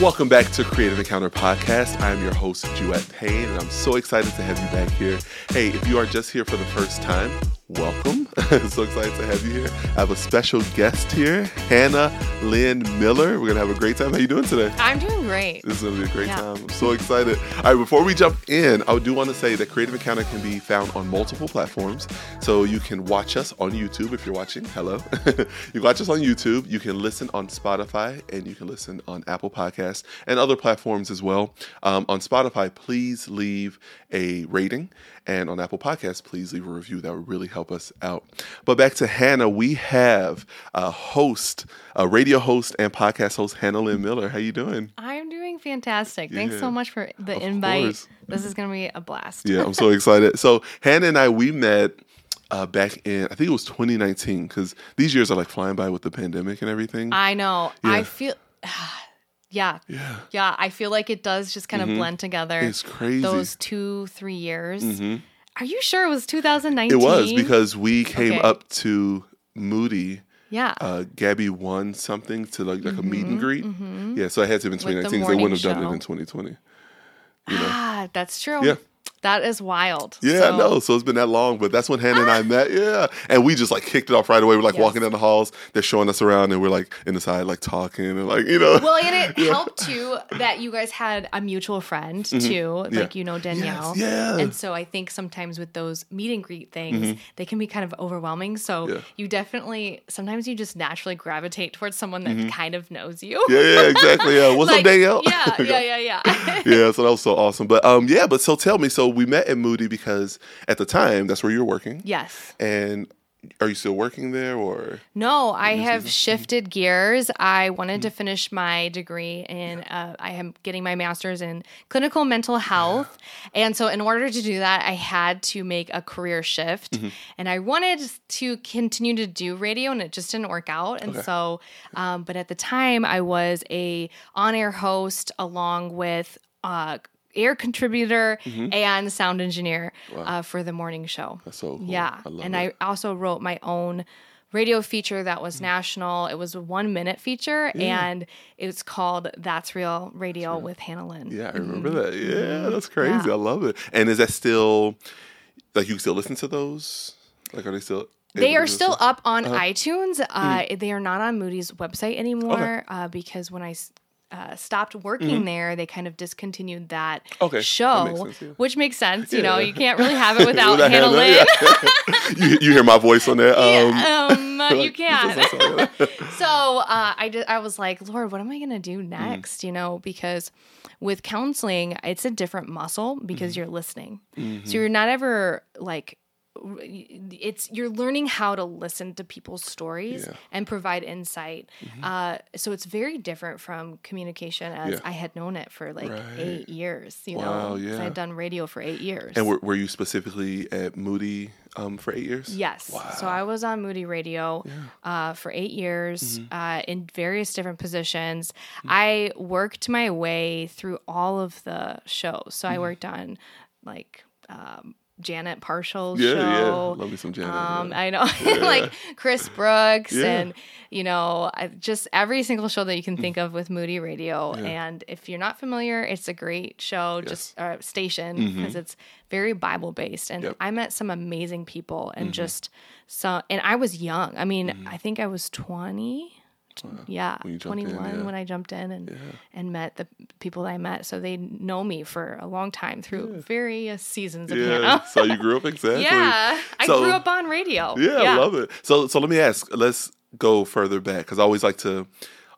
Welcome back to Creative Encounter Podcast. I'm your host, Juiette Payne, and I'm so excited to have you back here. Hey, if you are just here for the first time, welcome. so excited to have you here. I have a special guest here, Hannah Lynn Miller. We're to have a great time. How you doing today? I'm doing great. This is to be a great Yeah. time. I'm so excited. All right, before we jump in, I do want to say that Creative Encounter can be found on multiple platforms. So you can watch us on YouTube if you're watching. Hello. you watch us on YouTube. You can listen on Spotify and you can listen on Apple Podcasts and other platforms as well. Um, on Spotify, please leave a rating. And on Apple Podcasts, please leave a review. That would really help us out. But back to Hannah, we have a host, a radio host and podcast host, Hannah Lynn Miller. How you doing? I'm doing fantastic. Thanks so much for the of invite. course. This is going to be a blast. Yeah, I'm so excited. So Hannah and I, we met uh, back in I think it was 2019 because these years are like flying by with the pandemic and everything. I know. Yeah. I feel, yeah. yeah, Yeah. I feel like it does just kind of blend together. it's crazy. Those two, three years. Mhm. Are you sure it was 2019? It was because we came Okay. up to Moody. Yeah. Uh, Gabby won something to like like a meet and greet. mhm. Yeah, so I had to have been With the 2019 because they wouldn't have done it in 2020. You know? Ah, that's true. Yeah. That is wild. Yeah, So- I know. So it's been that long, but that's when Hannah and I met. Yeah, and we just like kicked it off right away. We're like Yes. walking down the halls. They're showing us around, and we're like in the side, like talking, and like you know. Well, and it helped too that you guys had a mutual friend too, Mm-hmm. Yeah. like you know Danielle. Yes, yeah. And so I think sometimes with those meet and greet things, they can be kind of overwhelming. So Mm-hmm. Yeah. you definitely sometimes you just naturally gravitate towards someone that kind of knows you. Mm-hmm. yeah, yeah, exactly. Yeah. What's Like, up, Danielle? Yeah, yeah, yeah, yeah. yeah, so that was so awesome. But um, yeah, but so tell me, so we met at Moody because at the time that's where you were working, yes. and are you still working there or? No, I have shifted gears. I wanted to finish my degree in, uh, I am getting my master's in clinical mental health. And so, in order to do that, I had to make a career shift. And I wanted to continue to do radio, and it just didn't work out. And so, um, but at the time, I was a on air host along with, uh, Air contributor and sound engineer uh, for the morning show. That's so cool. Yeah. I and it. I also wrote my own radio feature that was national. It was a one minute feature and it's called That's Real Radio with Hannah Lynn. Yeah, I remember that. Yeah, that's crazy. Mm-hmm. Yeah. I love it. And is that still like you still listen to those? Like, are they still? They are still up on Uh-huh. iTunes. Uh, Mm. They are not on Moody's website anymore uh, because when I uh, stopped working there, they kind of discontinued that Mm-hmm. Okay, that show, makes sense, yeah. which makes sense. You Yeah. know, you can't really have it without Without Hannah Lynn. yeah. you, you hear my voice on there. Um, um, you can. so uh, I did, I was like, Lord, what am I gonna do Mm-hmm. next? You know, because with counseling, it's a different muscle because Mm-hmm. you're listening. So you're not ever like it's you're learning how to listen to people's stories Yeah. Mm-hmm. and provide insight. Uh, so it's very different from communication as Yeah. I had known it for like Right. eight years. You Wow, know, yeah. I had done radio for eight years. and were, were you specifically at Moody um, for eight years? Yes. So I was on Moody Radio uh, for eight years Mm-hmm. uh, in various different positions. I worked my way through all of the shows. So Mm-hmm. I worked on like um, Janet Parshall's Yeah, yeah. show. Love me some Janet. Um, yeah. I know, like Chris Brooks, Yeah. and you know, just every single show that you can think of with Moody Radio. And if you're not familiar, it's a great show, just uh, station because it's very Bible based. And Mm-hmm. Yep. Mm-hmm. I met some amazing people, and just so, and I was young. I mean, I think I was twenty. Yeah, When you jumped in, 21 yeah. when I jumped in and and met the people that I met. So they know me for a long time through various seasons of yeah. So you grew up exactly. Yeah, I grew up on radio. Yeah, I love it. So, so let me ask. Let's go further back because I always like to,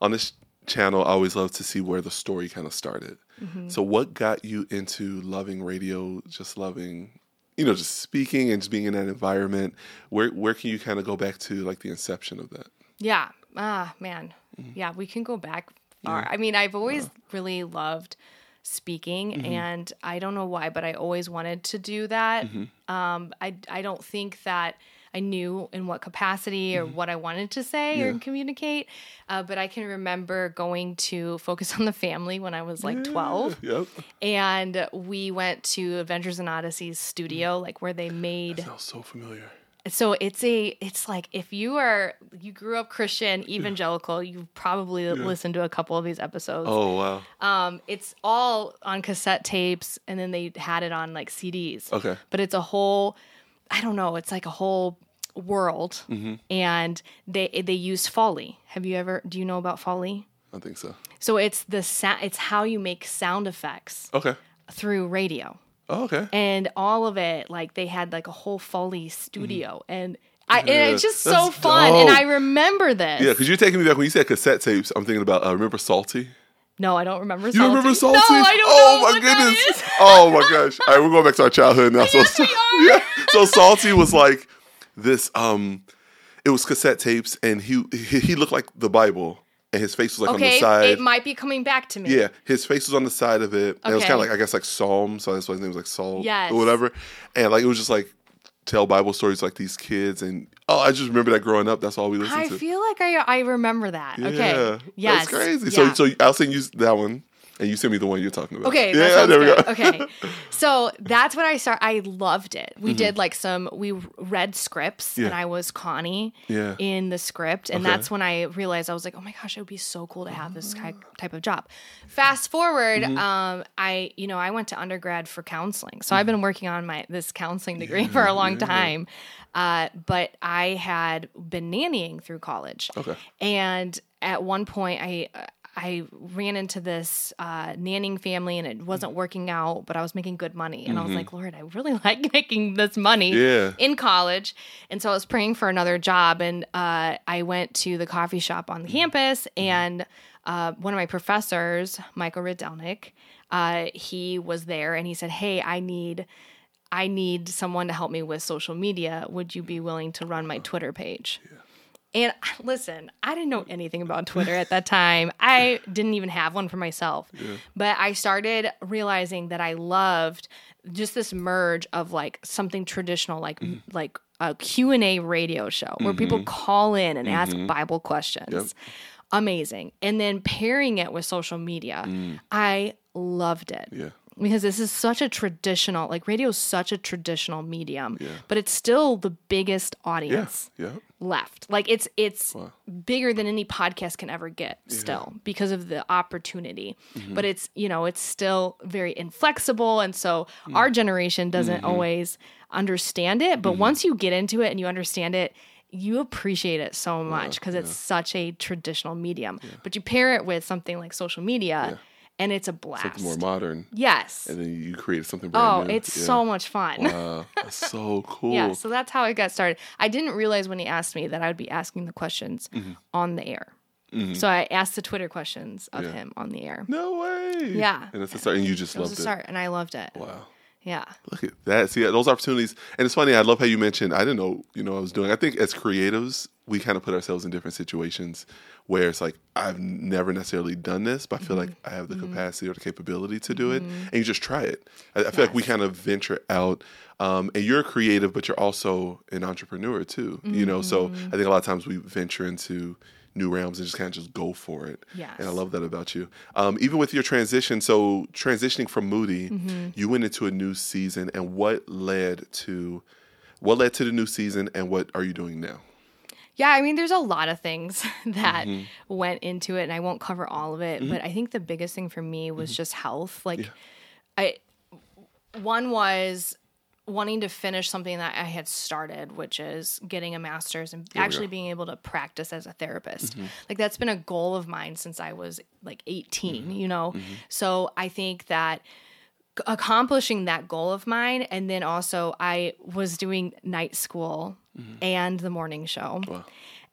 on this channel, I always love to see where the story kind of started. Mm-hmm. So, what got you into loving radio? Just loving, you know, just speaking and just being in that environment. Where where can you kind of go back to like the inception of that? Yeah. Ah, man. Mm-hmm. Yeah, we can go back far. I mean, I've always really loved speaking Mm-hmm. and I don't know why, but I always wanted to do that. Mm-hmm. Um I I don't think that I knew in what capacity or what I wanted to say or Mm-hmm. Communicate. Uh, but I can remember going to Focus on the Family when I was like 12. Yep. And we went to Adventures in Odysseys studio, like where they made Sounds so familiar. So it's a it's like if you are you grew up Christian evangelical, you probably listened to a couple of these episodes. Oh wow. Um, it's all on cassette tapes, and then they had it on like CDs. Okay. But it's a whole, I don't know, it's like a whole world, Mm-hmm. and they they use Foley Have you ever? Do you know about Foley I think so. So it's the sa- it's how you make sound effects Okay. through radio, Oh, okay. and all of it like they had like a whole Foley studio, and I and Mm-hmm. Yeah, it's just so fun, and. I remember this. Yeah, because you're taking me back when you said cassette tapes. I'm thinking about uh, remember Psalty. No, I don't remember. Psalty. You remember Psalty? No, I don't oh my goodness. oh my gosh. All right, we're going back to our childhood now. So, Yes, we are. yeah. So Psalty was like this. Um, it was cassette tapes, and he he, he looked like the Bible, and his face was like on the side. it might be coming back to me. Yeah, his face was on the side of it. And it was Okay. kind of like I guess like Psalm, so that's why his name was like Saul Yes. or whatever. And like it was just like tell Bible stories like these kids, and oh, I just remember that growing up. That's all we listened I to. feel like I I remember that. yeah, okay. Yes. that's crazy. Yeah. So so I'll send you that one, and you sent me the one you're talking about. Okay, yeah, that sounds there we go. okay, so that's when I start. I loved it. We did like some. We read scripts, Mm-hmm. Yeah. and I was Connie Yeah. in the script, and Okay. that's when I realized I was like, oh my gosh, it would be so cool to have this type of job. Fast forward, Mm-hmm. um, I you know I went to undergrad for counseling, so I've been working on my this counseling degree for a long time. Uh, but I had been nannying through college. Okay. And at one point, I I ran into this uh, nannying family, and it wasn't working out. But I was making good money, and I was like, Lord, I really like making this money Yeah. in college. And so I was praying for another job, and uh, I went to the coffee shop on the campus, and uh, one of my professors, Michael Rydelnik, uh, he was there, and he said, "Hey, I need." I need someone to help me with social media. Would you be willing to run my Twitter page? And listen, I didn't know anything about Twitter at that time. I didn't even have one for myself. But I started realizing that I loved just this merge of like something traditional like mm-hmm. like a Q&A radio show where mm-hmm. people call in and ask mm-hmm. Bible questions. Amazing. And then pairing it with social media. Mm. I loved it Yeah. Because this is such a traditional like radio is such a traditional medium but it's still the biggest audience Yeah. left. Like it's it's bigger than any podcast can ever get still because of the opportunity. Mm-hmm. but it's you know it's still very inflexible and so Mm. our generation doesn't Mm-hmm. always understand it but once you get into it and you understand it you appreciate it so much because it's such a traditional medium. But you pair it with something like social media and it's a blast Something more modern, Yes. and then you created something Oh, brand new. it's Yeah. so much fun. Wow, that's so cool. Yeah, so that's how it got started. I didn't realize when he asked me that I would be asking the questions Mm-hmm. on the air. So I asked the Twitter questions of Yeah. him on the air. No way. Yeah. And it's a start, and you just It loved a it. start, and I loved it. Wow. Yeah. Look at that. See those opportunities, and it's funny. I love how you mentioned. I didn't know, you know, I was doing. I think as creatives, we kind of put ourselves in different situations where it's like I've never necessarily done this, but I feel like I have the mm-hmm. capacity or the capability to do it, mm-hmm. and you just try it. I, I feel like we kind of venture out, um, and you're creative, but you're also an entrepreneur too. You know, so mm-hmm. I think a lot of times we venture into new realms and just kind of just go for it. Yes. And I love that about you. Um, even with your transition, so transitioning from Moody, you went into a new season, and what led to what led to the new season, and what are you doing now? Yeah, I mean, there's a lot of things that Mm-hmm. went into it, and I won't cover all of it. But I think the biggest thing for me was Mm-hmm. just health. Like, I one was wanting to finish something that I had started, which is getting a master's and actually being able to practice as a therapist. Mm-hmm. Like that's been a goal of mine since I was like 18, Mm-hmm. you know? So I think that accomplishing that goal of mine and then also I was doing night school and the morning show.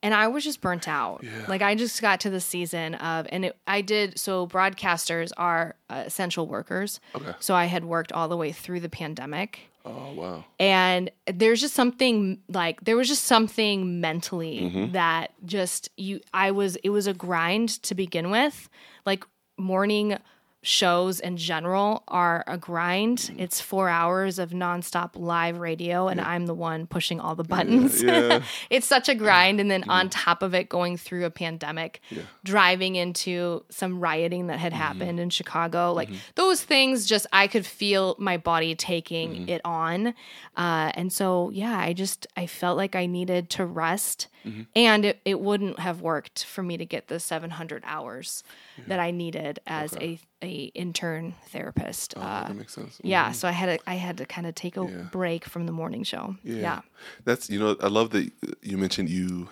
And I was just burnt out. Like I just got to the season of, and it, I did. So broadcasters are uh, essential workers. Okay. So I had worked all the way through the pandemic, Oh wow. and there's just something like there was just something mentally Mm-hmm. that just you. I was. It was a grind to begin with, like morning shows in general are a grind. Mm-hmm. It's four hours of nonstop live radio, and I'm the one pushing all the buttons. yeah. it's such a grind. And then Mm-hmm. on top of it, going through a pandemic, driving into some rioting that had Mm-hmm. happened in Chicago, like those things, just I could feel my body taking Mm-hmm. it on. Uh, and so, yeah, I just, I felt like I needed to rest. Mm-hmm. And it, it wouldn't have worked for me to get the 700 hours that I needed as a, a intern therapist. Oh, uh, that makes sense. yeah, so I had to I had to kind of take a Yeah. break from the morning show. Yeah. That's you know I love that you mentioned you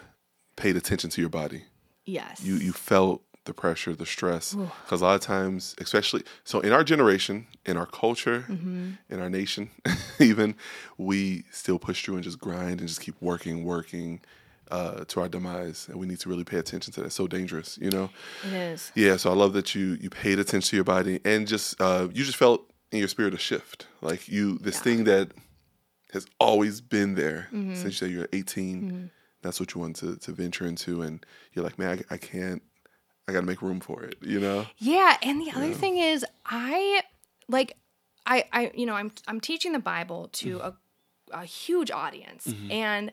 paid attention to your body. Yes. You you felt the pressure, the stress, because a lot of times, especially so in our generation, in our culture, Mm-hmm. in our nation, even we still push through and just grind and just keep working, working. Uh, to our demise, and we need to really pay attention to that. It's so dangerous, you know. it is. Yeah, so I love that you you paid attention to your body and just uh, you just felt in your spirit a shift, like you this thing that has always been there Mm-hmm. since you said you're 18. That's what you want to to venture into, and you're like, man, I, I can't. I got to make room for it, you know. Yeah, and the other thing is I like I I you know, I'm I'm teaching the Bible to Mm-hmm. a a huge audience and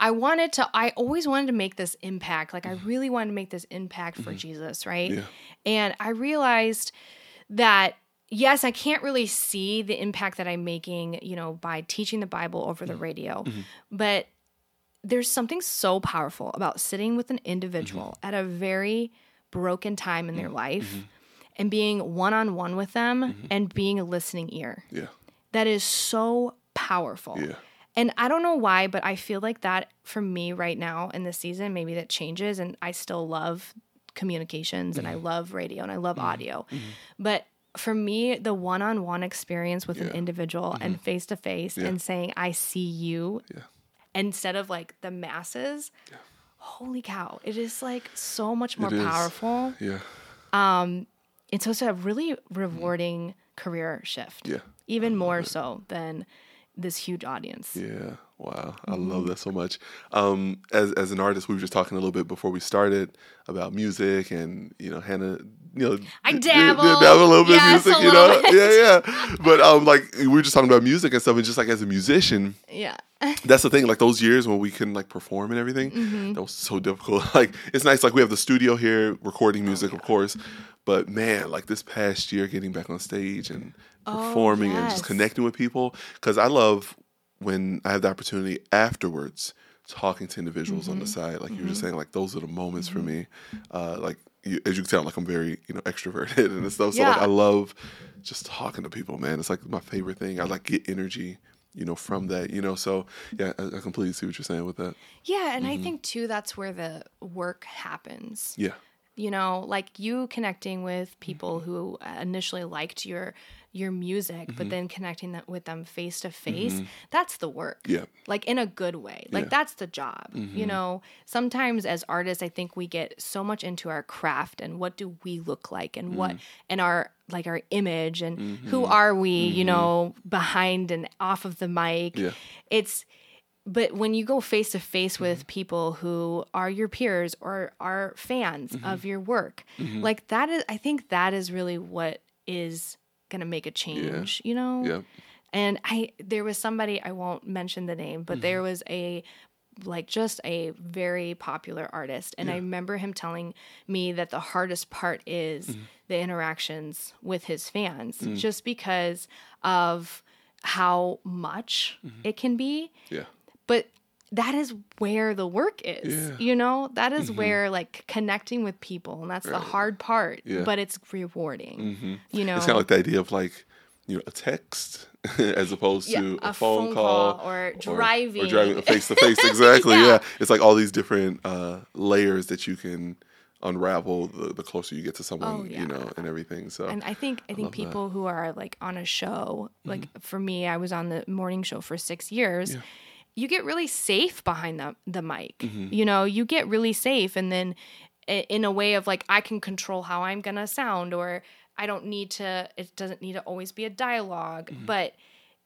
I wanted to I always wanted to make this impact. Like I really wanted to make this impact for Jesus, right? Mm-hmm. Yeah. And I realized that yes, I can't really see the impact that I'm making, you know, by teaching the Bible over Mm-hmm. the radio. But there's something so powerful about sitting with an individual Mm-hmm. at a very broken time in their life and being one on one with them Mm-hmm. and being a listening ear. Yeah, That is so powerful. yeah, And I don't know why, but I feel like that for me right now in this season, maybe that changes. And I still love communications and I Mm-hmm. love radio and I love audio. But for me, the one on one experience with an individual and face to face and saying, I see you Mm-hmm. yeah. instead of like the masses, holy cow, it is like so much more powerful. yeah, And so it's a really rewarding career shift. Yeah. Even more so than this huge audience. yeah. Wow, I Mm-hmm. love that so much. Um, as as an artist, we were just talking a little bit before we started about music, and you know, Hannah, you know, I dabble. dabble a little bit Yes, in music, you know, bit. yeah, yeah. But um, like we were just talking about music and stuff, and just like as a musician, Yeah. that's the thing like those years when we couldn't like perform and everything Mm-hmm. that was so difficult. Like it's nice like we have the studio here recording music of course but man like this past year getting back on stage and performing and just connecting with people because i love when i have the opportunity afterwards talking to individuals on the Mm-hmm. side like you were just saying like those are the moments for me. Uh like you, as you can tell like i'm very you know extroverted and stuff so like i love just talking to people man. It's like my favorite thing. I like get energy you know, from that, you know. So yeah, I, I completely see what you're saying with that. Yeah. And I mm-hmm. think too, that's where the work happens. Yeah, You know, like you connecting with people mm-hmm. who initially liked your your music, but mm-hmm. then connecting that with them face to face, that's the work. yeah, like in a good way. Like Yeah. that's the job. You mm-hmm. know, sometimes as artists, I think we get so much into our craft and what do we look like and what mm. and our like our image and who mm-hmm. are we, you know, behind and off of the mic. Yeah. It's but when you go face to face with people who are your peers or are fans of your work, like that is I think that is really what is going to make a change, you know? yeah, And I there was somebody I won't mention the name, but there Mm-hmm. was a like just a very popular artist and I remember him telling me that the hardest part is Mm-hmm. the interactions with his fans Mm. just because of how much Mm-hmm. it can be yeah, but that is where the work is Yeah. Mm-hmm. you know that is where like connecting with people and that's the hard part Yeah. but it's rewarding you know It's kind of like the idea of like you know a text as opposed Yeah, to a, a phone, phone call, call or driving or driving. driving face to face. Exactly. Yeah. yeah. it's like all these different uh, layers that you can unravel the, the closer you get to someone, Oh, yeah. you know, and everything. So and I think I, think love that. Mm-hmm. people who are like on a show, like for me, I was on the morning show for six years. You get really safe behind the the mic. Mm-hmm. You know, you get really safe, and then in a way of like I can control how I'm gonna sound, or I don't need to. It doesn't need to always be a dialog Mm-hmm. but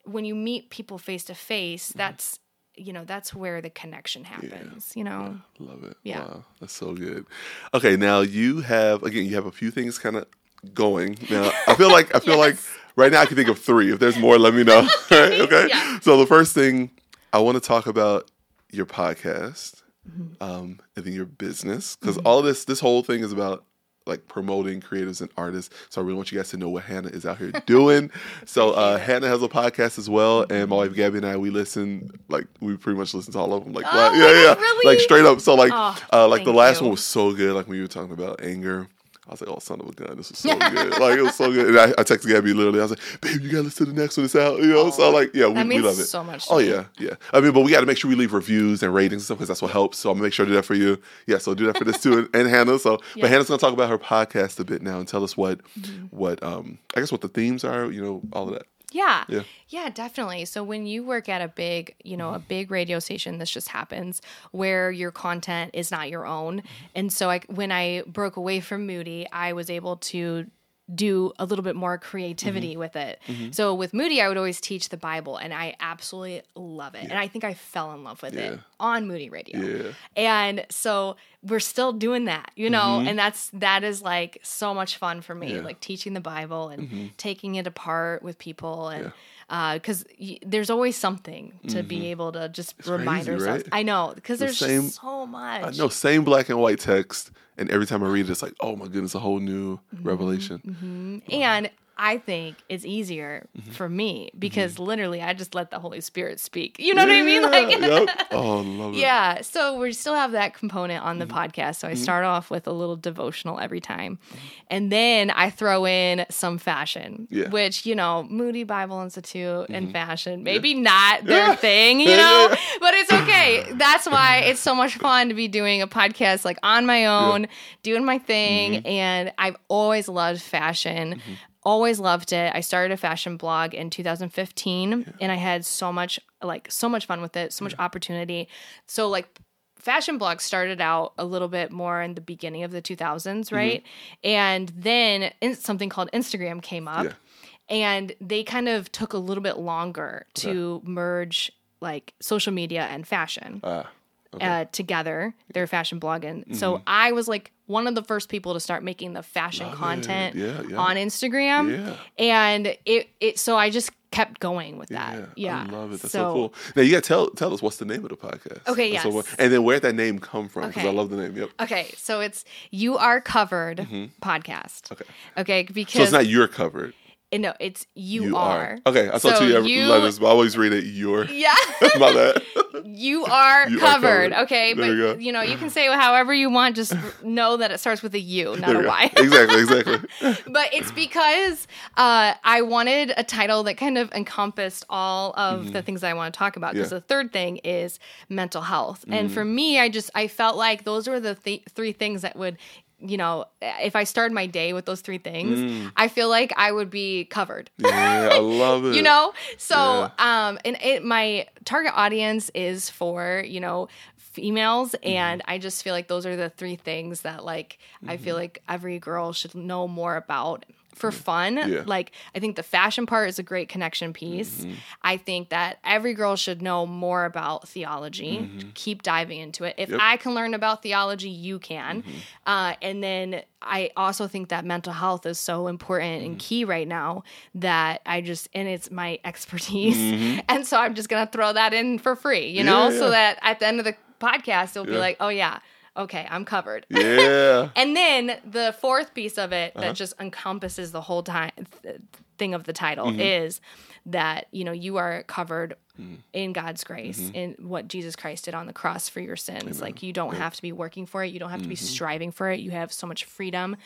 when you meet people face to face, that's you know that's where the connection happens. You know, Love it. Yeah. Wow, that's so good. Okay, now you have again, you have a few things kind of going. Now, I feel like I feel like right now I can think of three. If there's more, let me know. Right? okay. Yeah. So the first thing I want to talk about your podcast, Mm-hmm. um, and then your business, because all this this whole thing is about like promoting creatives and artists. So I really want you guys to know what Hannah is out here doing. so uh, Hannah has a podcast as well, and my wife Gabby and I we listen like we pretty much listen to all of them. Like Oh, yeah, yeah, really? like straight up. So like Oh, uh, like the last you. one was so good. Like when you were talking about anger. I was like, oh, son of a gun, this was so good. Like, it was so good. And I, I texted Gabby literally. I was like, babe, you got to listen to the next one. It's out. You know? so, Aw. like, yeah, we, That we love it. so much Oh, yeah, yeah. I mean, but we got to make sure we leave reviews and ratings and stuff because that's what helps. So I'm going to make sure to do that for you. Yeah, so do that for this too. And, and Hannah. So, Yeah. but Hannah's going to talk about her podcast a bit now and tell us what, Mm-hmm. what, um, I guess what the themes are, you know, all of that. Yeah. Yeah. Yeah, definitely. So when you work at a big, you know, a Mm-hmm. big radio station, this just happens where your content is not your own. And so I when I broke away from Moody, I was able to do a little bit more creativity Mm-hmm. with it. So with Moody, I would always teach the Bible and I absolutely love it. And I think I fell in love with Yeah. it on Moody Radio. Yeah. And so we're still doing that, you know, and that's that is like so much fun for me, Mm-hmm. Yeah. Mm-hmm. like teaching the Bible and taking it apart with people and because y- there's always something to be able to just remind Mm-hmm. crazy, ourselves. right? I know because The there's same- just so much. I know, same black and white text. And every time I read it, it's like, oh my goodness, a whole new Mm-hmm. revelation. And I think it's easier Mm-hmm. for me because literally I just let the Holy Spirit speak. You know what I mean? Yeah, Like, yep. Oh, love it. Yeah. So we still have that component on the Mm-hmm. podcast. So I start off with a little devotional every time. And then I throw in some fashion, Yeah. Mm-hmm. which, you know, Moody Bible Institute and fashion, maybe not their Yeah. thing, you know, yeah. but it's okay. That's why it's so much fun to be doing a podcast like on my own, doing my thing. Mm-hmm. And I've always loved fashion. Always loved it. I started a fashion blog in 2015 and I had so much like so much fun with it, so much opportunity. So like fashion blogs started out a little bit more in the beginning of the 2000s, Mm-hmm. right? And then in, something called Instagram came up Yeah. and they kind of took a little bit longer to merge like social media and fashion Ah, uh, together, their fashion blog. And Mm-hmm. so I was like one of the first people to start making the fashion Love content Yeah, yeah. on Instagram. Yeah. And it, it, so I just kept going with that. Yeah, Yeah. I love it. That's so, cool. Now you got to tell tell us what's the name of the podcast. Okay, That's so and then where that name come from? Because I love the name. Yep. Okay, so it's You Are Covered podcast. Mm-hmm. Okay. Okay, because So it's not you're covered. Eh, no, it's You, You are. are. Okay, I saw So two you- letters, but I always read it you're. Yeah. My bad. you are You are covered. covered. Okay, There but you know, you can say however you want, just know that it starts with a U, not There a. Y. exactly, exactly. but it's because uh, I wanted a title that kind of encompassed all of the things I want to talk about. Because Mm-hmm. Yeah. the third thing is mental health, and Mm. for me, I just I felt like those were the th- three things that would. You know, if I started my day with those three things, Mm. I feel like I would be covered. Yeah, I love it. you know so um and it, my target audience is for you know females Mm-hmm. and i just feel like those are the three things that like i feel Mm-hmm. like every girl should know more about for fun Yeah. like i think the fashion part is a great connection piece Mm-hmm. i think that every girl should know more about theology keep diving into it if Mm-hmm. Yep. Mm-hmm. i can learn about theology you can uh, and then i also think that mental health is so important Mm-hmm. and key right now that i just and it's my expertise and so i'm just gonna throw that in for free you know Mm-hmm. Yeah, so that at the end of the podcast it'll be like oh yeah okay i'm covered Yeah. and then the fourth piece of it Uh-huh. that just encompasses the whole time th- thing of the title Mm-hmm. is that you know you are covered Mm-hmm. in God's grace in what Jesus Christ did on the cross for your sins. Like you don't have to be working for it, you don't have to be Mm-hmm. striving for it. You have so much freedom,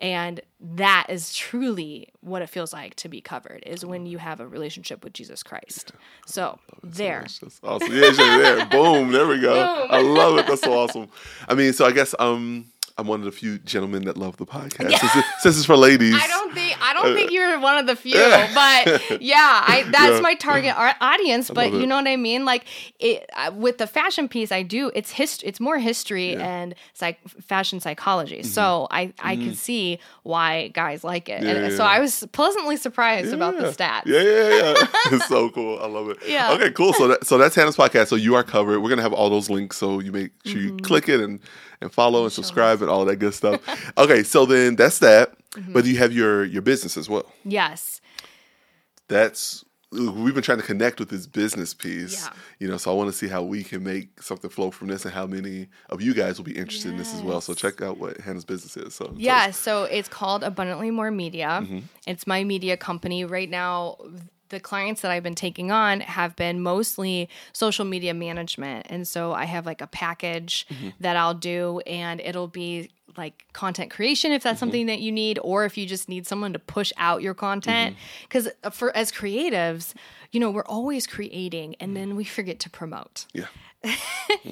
and that is truly what it feels like to be covered. Is when you have a relationship with Jesus Christ. So there. That's awesome. Yeah, there. Boom. There we go. Boom. I love it. That's so awesome. I mean, so I guess um I'm one of the few gentlemen that love the podcast. Yeah. Since, it- since it's for ladies. I don't think I don't think you're one of the few, but yeah, I that's Yeah. my target au- audience. But you know what I mean? Like it uh, with the fashion piece, I do. It's hist- It's more history and psych- fashion psychology. Mm-hmm. So I I can see why guys like it, Yeah, and yeah, so. I was pleasantly surprised about the Yeah. stats. Yeah, yeah, yeah. it's so cool. I love it. Yeah. Okay, cool. So that, so that's Hannah's podcast. So you are covered. We're gonna have all those links, so you make sure Mm-hmm. you click it and and follow and subscribe and all that good stuff. okay, so then that's that. But you have your your business as well. Yes. That's we've been trying to connect with this business piece. Yeah. You know, so I want to see how we can make something flow from this and how many of you guys will be interested in this as well. So check out what Hannah's business is. So. Yeah, so it's called Abundantly More Media. Mm-hmm. It's my media company. Right now, the clients that I've been taking on have been mostly social media management. And so I have like a package Mm-hmm. that I'll do, and it'll be like content creation if Mm-hmm. that's something that you need, or if you just need someone to push out your content. Mm-hmm. Because for as creatives, you know, we're always creating and then we forget to promote Yeah.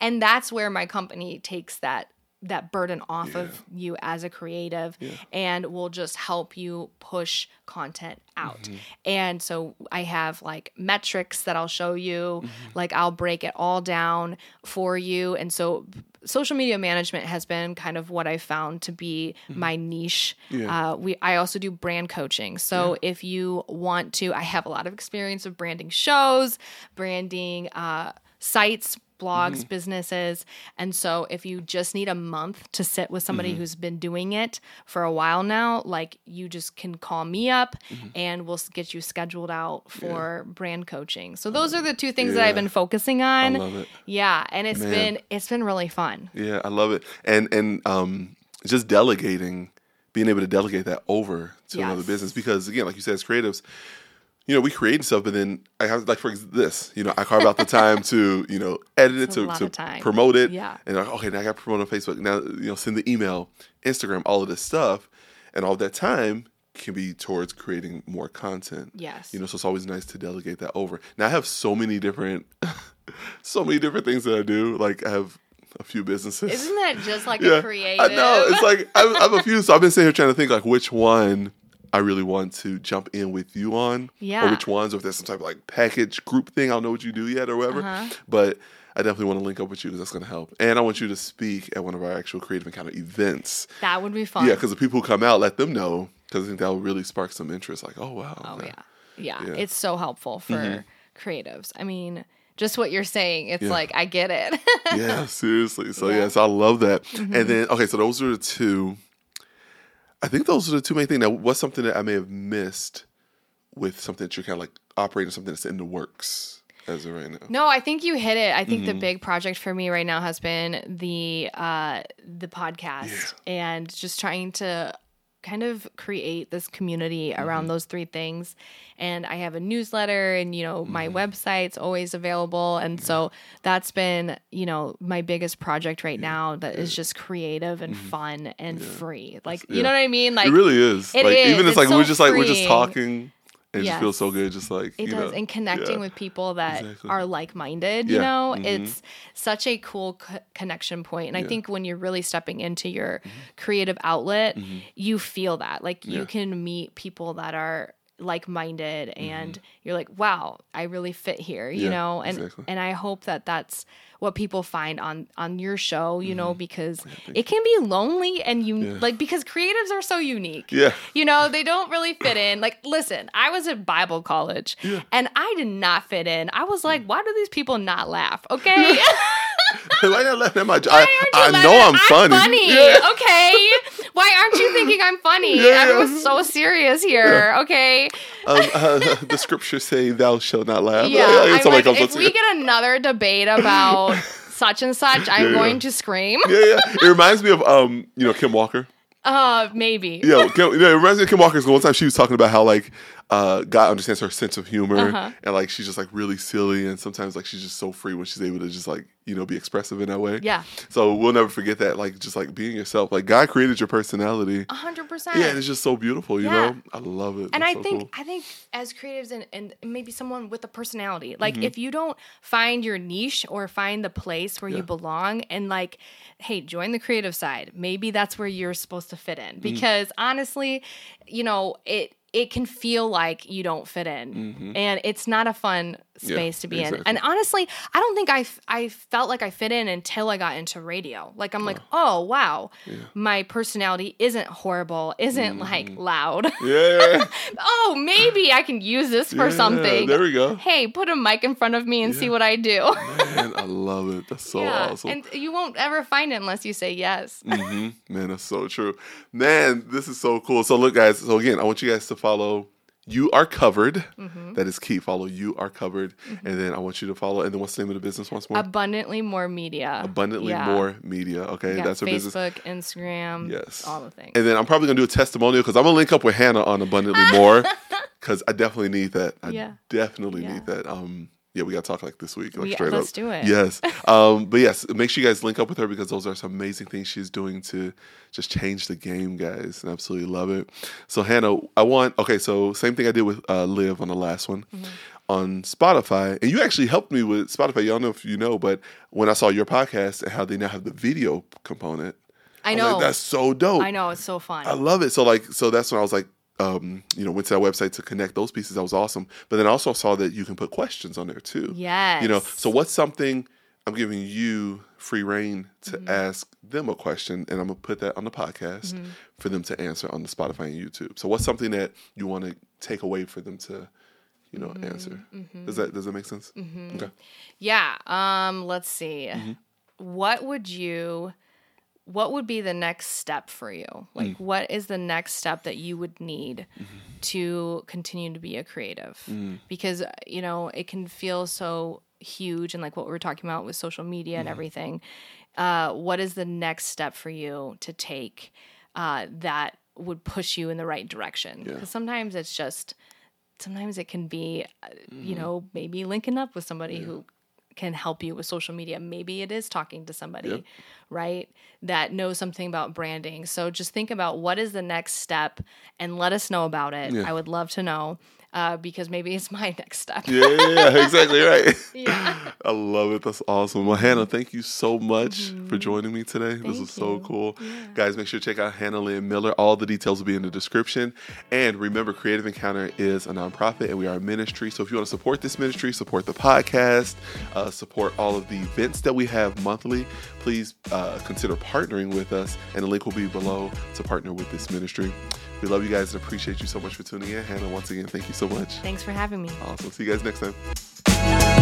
and that's where my company takes that that burden off of you as a creative and will just help you push content out. Mm-hmm. And so I have like metrics that I'll show you, Mm-hmm. like I'll break it all down for you. And so social media management has been kind of what I found to be my niche. Mm-hmm. Yeah. Uh, we I also do brand coaching. So if you want to, I have a lot of experience of branding shows, branding uh, sites, blogs, Mm-hmm. businesses. And so if you just need a month to sit with somebody Mm-hmm. who's been doing it for a while now, like you just can call me up Mm-hmm. and we'll get you scheduled out for brand coaching. So those are the two things that I've been focusing on. love it. Yeah, and it's Man. been it's been really fun. Yeah, I love it. And and um just delegating, being able to delegate that over to another business because again, like you said, as creatives, you know, we create stuff, but then I have like for this, you know, I carve out the time to, you know, edit it It's to, to promote it. Yeah. And like, okay, now I got to promote on Facebook. Now, you know, send the email, Instagram, all of this stuff. And all that time can be towards creating more content. Yes. You know, so it's always nice to delegate that over. Now I have so many different so many different things that I do. Like I have a few businesses. Isn't that just like Yeah, a creative? I know. It's like I I have a few. So I've been sitting here trying to think like which one I really want to jump in with you on. Or Yeah. which ones, or if there's some type of like package group thing. I don't know what you do yet or whatever. Uh-huh. But I definitely want to link up with you because that's going to help. And I want you to speak at one of our actual creative encounter events. that would be fun. Yeah, because the people who come out, let them know because I think that will really spark some interest. Like, oh wow. Oh yeah. yeah. Yeah. Mm-hmm. It's so helpful for creatives. I mean, just what you're saying, it's Yeah. like I get it. yeah, seriously. So Yeah. Mm-hmm. yes, I love that. And then okay, so those are the two. I think those are the two main things. Now, what's something that I may have missed with something that you're kind of like operating something that's in the works as of right now? no, I think you hit it. I think Mm-hmm. the big project for me right now has been the uh the podcast and just trying to kind of create this community Mm-hmm. around those three things. And I have a newsletter and you know, my Mm-hmm. website's always available. And so that's been, you know, my biggest project right now that is just creative and fun and free. Like, you Mm-hmm. Know what I mean? Like it really is. it like is. even it's, It's like so we're just like we're just talking it just feels so good. Just like It does, know, and connecting yeah. with people that Exactly. are like-minded. You Yeah. know, Mhm. it's such a cool co- connection point. And I think when you're really stepping into your creative outlet, you feel that. Like Mm-hmm. Yeah. you can meet people that are like-minded, Mm-hmm. and you're like, "Wow, I really fit here." You Yeah, know, and exactly. and I hope that that's what people find on on your show. You know, because thank it can be lonely and you Mm-hmm. Yeah. like because creatives are so unique Yeah. you know they don't really fit in like listen i was at bible college and i did not fit in i was like why do these people not laugh okay Why not let them? I, Why aren't you I, I know I'm funny. Yeah. okay why aren't you thinking i'm funny Yeah, yeah. everyone's so serious here okay Um, uh, the scriptures say, "Thou shalt not laugh." yeah I'm like, if to we get another debate about such and such i'm Yeah, yeah. going to scream yeah, yeah. It reminds me of um, you know, Kim Walker. uh maybe Yeah, Kim, you know, it reminds me of Kim Walker. 'cause One time she was talking about how like uh, God understands her sense of humor, Uh-huh. and like she's just like really silly, and sometimes like she's just so free when she's able to just like you know be expressive in that way. yeah So we'll never forget that. Like just like being yourself. Like God created your personality. 100% Yeah, and it's just so beautiful. You Yeah. know, I love it. and It's I so think cool. I think as creatives and, and maybe someone with a personality, like Mm-hmm. if you don't find your niche or find the place where you belong, and like, hey, join the creative side. Maybe that's where you're supposed to fit in. Because honestly, you know it. It can feel like you don't fit in, Mm-hmm. and it's not a fun space to be exactly. in. And honestly, I don't think I, f- I felt like I fit in until I got into radio. Like I'm like, oh wow, my personality isn't horrible, isn't like Mm-hmm. loud. Yeah. oh, maybe I can use this for Yeah, something. There we go. Hey, put a mic in front of me and see what I do. Man, I love it. That's so yeah, awesome. and you won't ever find it unless you say yes. mm-hmm. Man, that's so true. Man, this is so cool. So look, guys. So again, I want you guys to follow. You are covered. Mm-hmm. That is key. Follow you are covered, and then I want you to follow. And then what's the name of the business once more? Abundantly more media. Abundantly Yeah. more media. Okay, that's our business. Facebook, Instagram, Yes. all the things. And then I'm probably gonna do a testimonial because I'm gonna link up with Hannah on Abundantly More because I definitely need that. I Yeah. definitely Yeah. need that. Um, yeah, we gotta talk like this week, like We- straight let's up. do it. Yes. Um, but yes, make sure you guys link up with her because those are some amazing things she's doing to just change the game, guys. And absolutely love it. So Hannah, I want okay. So same thing I did with uh, Live on the last one. Mm-hmm. On Spotify, and you actually helped me with Spotify. Y'all know if you know, but when I saw your podcast and how they now have the video component, I know. like, that's so dope. I know. It's so fun. I love it. So like, so that's when I was like, um, you know, went to that website to connect those pieces. That was awesome. But then I also saw that you can put questions on there too. yes. You know, so what's something I'm giving you free reign to Mm-hmm. ask them a question, and I'm gonna put that on the podcast Mm-hmm. for them to answer on the Spotify and YouTube. So what's something that you want to take away for them to, you know, answer? Mm-hmm. Does that does that make sense? Okay. Yeah. Um, let's see. Mm-hmm. What would you what would be the next step for you? Like Mm. what is the next step that you would need Mm-hmm. to continue to be a creative? Mm. Because you know, it can feel so huge and like what we were talking about with social media Mm-hmm. and everything. Uh, what is the next step for you to take uh, that would push you in the right direction? Yeah. Because sometimes it's just sometimes it can be uh, you Mm-hmm. know maybe linking up with somebody who can help you with social media maybe it is talking to somebody Yep. right that knows something about branding so just think about what is the next step and let us know about it Yeah. i would love to know uh, because maybe it's my next step Yeah, yeah, yeah, exactly right. Yeah. I love it. That's awesome. Well, Hannah, thank you so much for joining me today. this Mm-hmm. Was so cool. Guys, make sure to check out Hannah Lynn Miller. All the details will be in the description. And remember, Creative Encounter is a nonprofit and we are a ministry. So if you want to support this ministry, support the podcast, uh, support all of the events that we have monthly, please uh, consider partnering with us. And the link will be below to partner with this ministry. We love you guys and appreciate you so much for tuning in. Hannah, once again, thank you so much. thanks for having me Awesome. See you guys next time.